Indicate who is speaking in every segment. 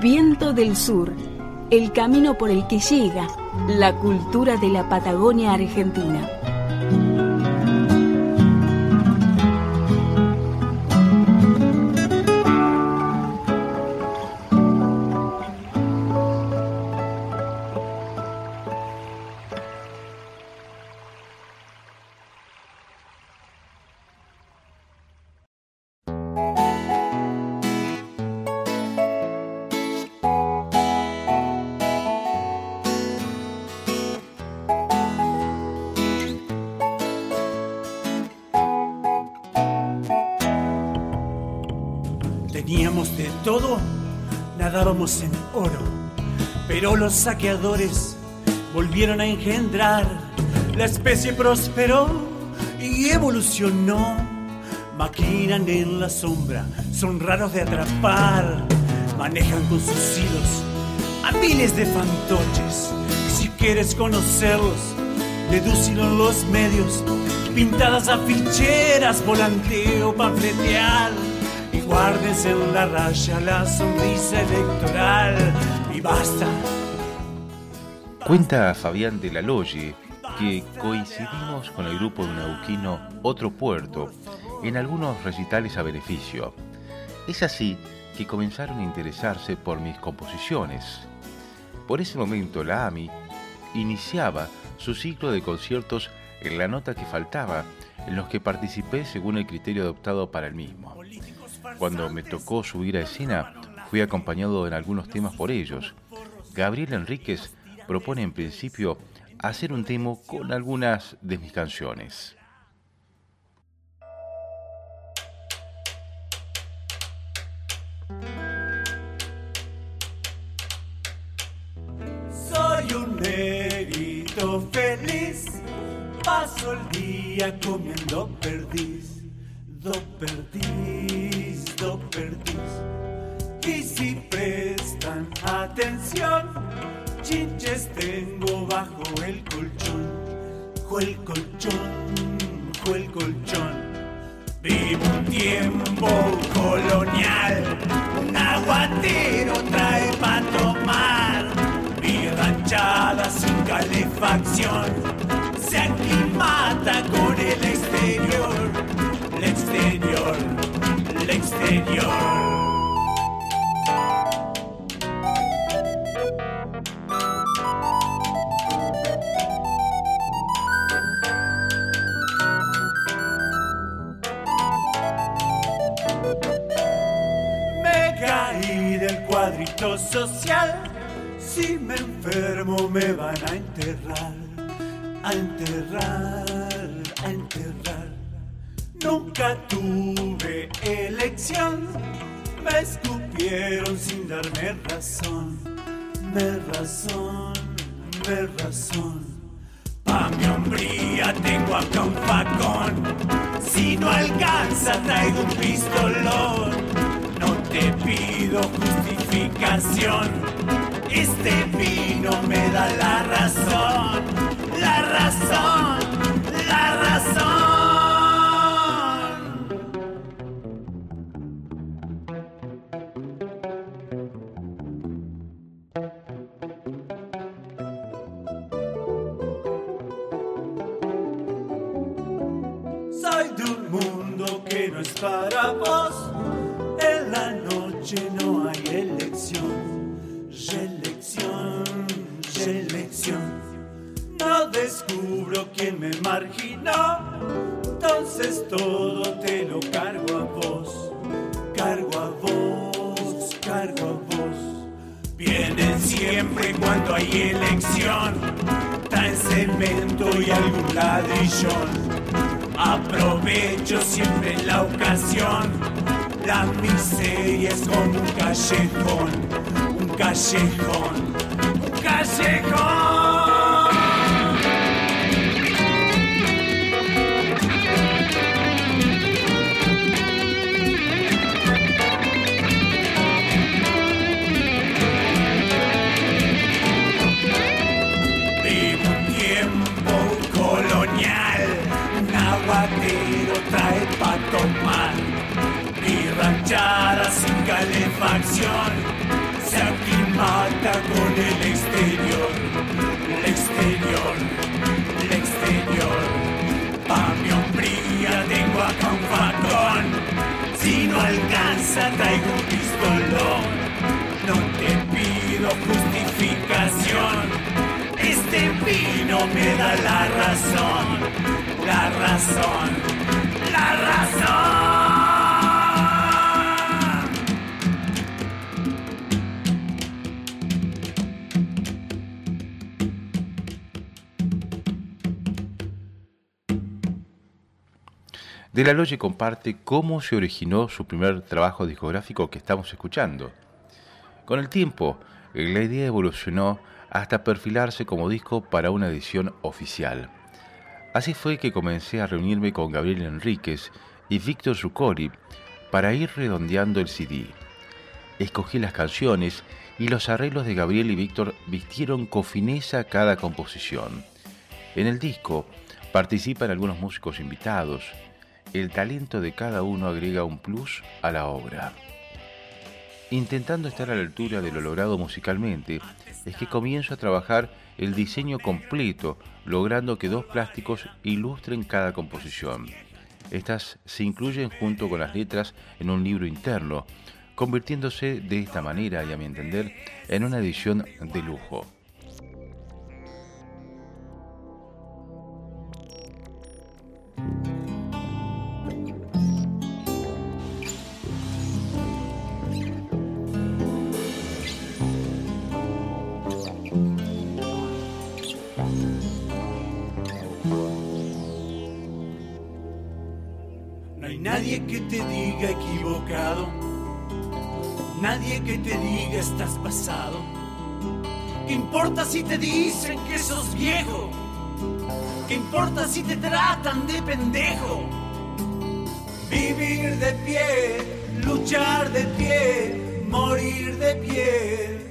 Speaker 1: Viento del Sur, el camino por el que llega la cultura de la Patagonia Argentina.
Speaker 2: En oro, pero los saqueadores volvieron a engendrar. La especie prosperó y evolucionó. Maquinan en la sombra, son raros de atrapar. Manejan con sus hilos a miles de fantoches. Si quieres conocerlos, dedúcilo en los medios. Pintadas aficheras, volanteo, panfletear guardes en la raya la sonrisa electoral y basta.
Speaker 3: Cuenta Fabián de la Loye que coincidimos con el grupo de Neuquino Otro Puerto en algunos recitales a beneficio. Es así que comenzaron a interesarse por mis composiciones. Por ese momento la AMI iniciaba su ciclo de conciertos en la nota que faltaba, en los que participé según el criterio adoptado para el mismo. Cuando me tocó subir a escena, fui acompañado en algunos temas por ellos. Gabriel Enríquez propone en principio hacer un tema con algunas de mis canciones.
Speaker 2: Soy un negrito feliz, paso el día comiendo perdiz, Y si prestan atención, chinches tengo bajo el colchón, bajo el colchón, bajo el colchón. Vivo un tiempo colonial, un aguatero trae para tomar, mi ranchada sin calefacción, se aclimata con el exterior, el exterior, el exterior. Social. Si me enfermo me van a enterrar, a enterrar, a enterrar. Nunca tuve elección, me escupieron sin darme razón, me razón, me razón. Pa' mi hombría tengo acá un facón, si no alcanza traigo un pistolón te pido justificación. Este vino me da la razón, la razón, la razón. Soy de un mundo que no es para vos no hay elección, reelección, reelección. No descubro quién me marginó, entonces todo te lo cargo a vos, cargo a vos, cargo a vos. Vienen siempre cuando hay elección, traen cemento y algún ladrillón. Aprovecho siempre la ocasión la miseria es como un callejón, un callejón, un callejón. Calefacción, se del exterior, el exterior, el exterior. Pa' mi hombría tengo acá un facón, si no alcanza traigo un pistolón. No te pido justificación, este vino me da la razón, la razón,
Speaker 3: De la Loye comparte cómo se originó su primer trabajo discográfico que estamos escuchando. Con el tiempo, la idea evolucionó hasta perfilarse como disco para una edición oficial. Así fue que comencé a reunirme con Gabriel Enríquez y Víctor Zuccori para ir redondeando el CD. Escogí las canciones y los arreglos de Gabriel y Víctor vistieron con fineza cada composición. En el disco participan algunos músicos invitados, el talento de cada uno agrega un plus a la obra. Intentando estar a la altura de lo logrado musicalmente, es que comienzo a trabajar el diseño completo, logrando que dos plásticos ilustren cada composición. Estas se incluyen junto con las letras en un libro interno, convirtiéndose de esta manera, y a mi entender, en una edición de lujo.
Speaker 2: Nadie que te diga equivocado, nadie que te diga estás pasado. ¿Qué importa si te dicen que sos viejo? ¿Qué importa si te tratan de pendejo? Vivir de pie, luchar de pie, morir de pie.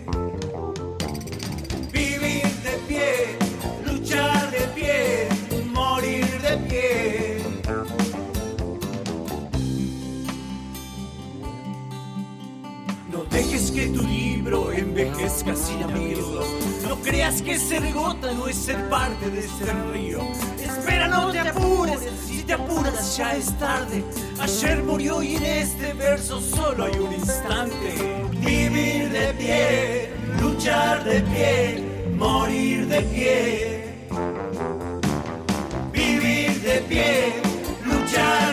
Speaker 2: Amigos. No creas que ser gota no es ser parte de este río. Espera, no te apures, si te apuras ya es tarde. Ayer murió y en este verso solo hay un instante. Vivir de pie, luchar de pie, morir de pie. Vivir de pie, luchar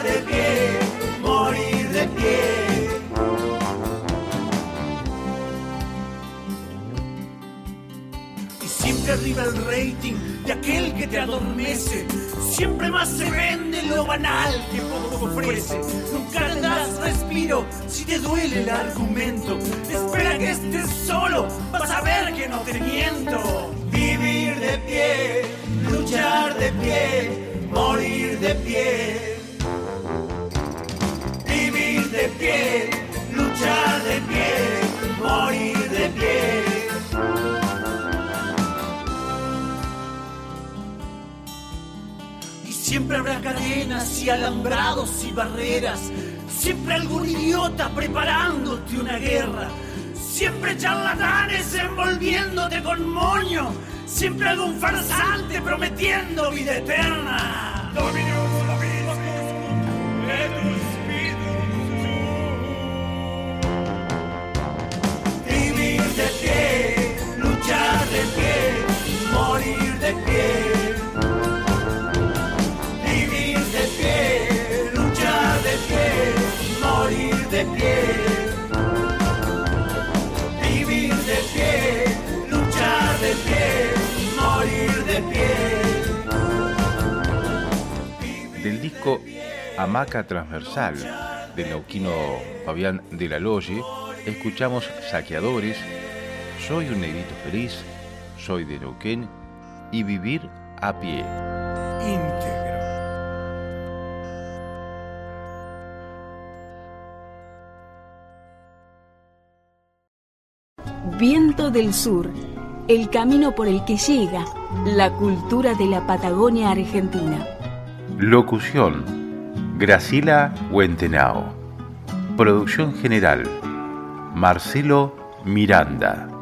Speaker 2: Siempre arriba el rating de aquel que te adormece. Siempre más se vende lo banal que poco ofrece. Nunca das respiro si te duele el argumento. Espera que estés solo, vas a ver que no te miento. Vivir de pie, luchar de pie, morir de pie. Vivir de pie, Siempre habrá cadenas y alambrados y barreras. Siempre algún idiota preparándote una guerra. Siempre charlatanes envolviéndote con moño. Siempre algún farsante prometiendo vida eterna. Dominus,
Speaker 3: disco Hamaca Transversal del neuquino Fabián de la Loye, escuchamos Saqueadores, Soy un negrito feliz, Soy de Neuquén y Vivir a pie.
Speaker 1: Viento del Sur, el camino por el que llega la cultura de la Patagonia Argentina.
Speaker 3: Locución, Gracila Huentenao. Producción general, Marcelo Miranda.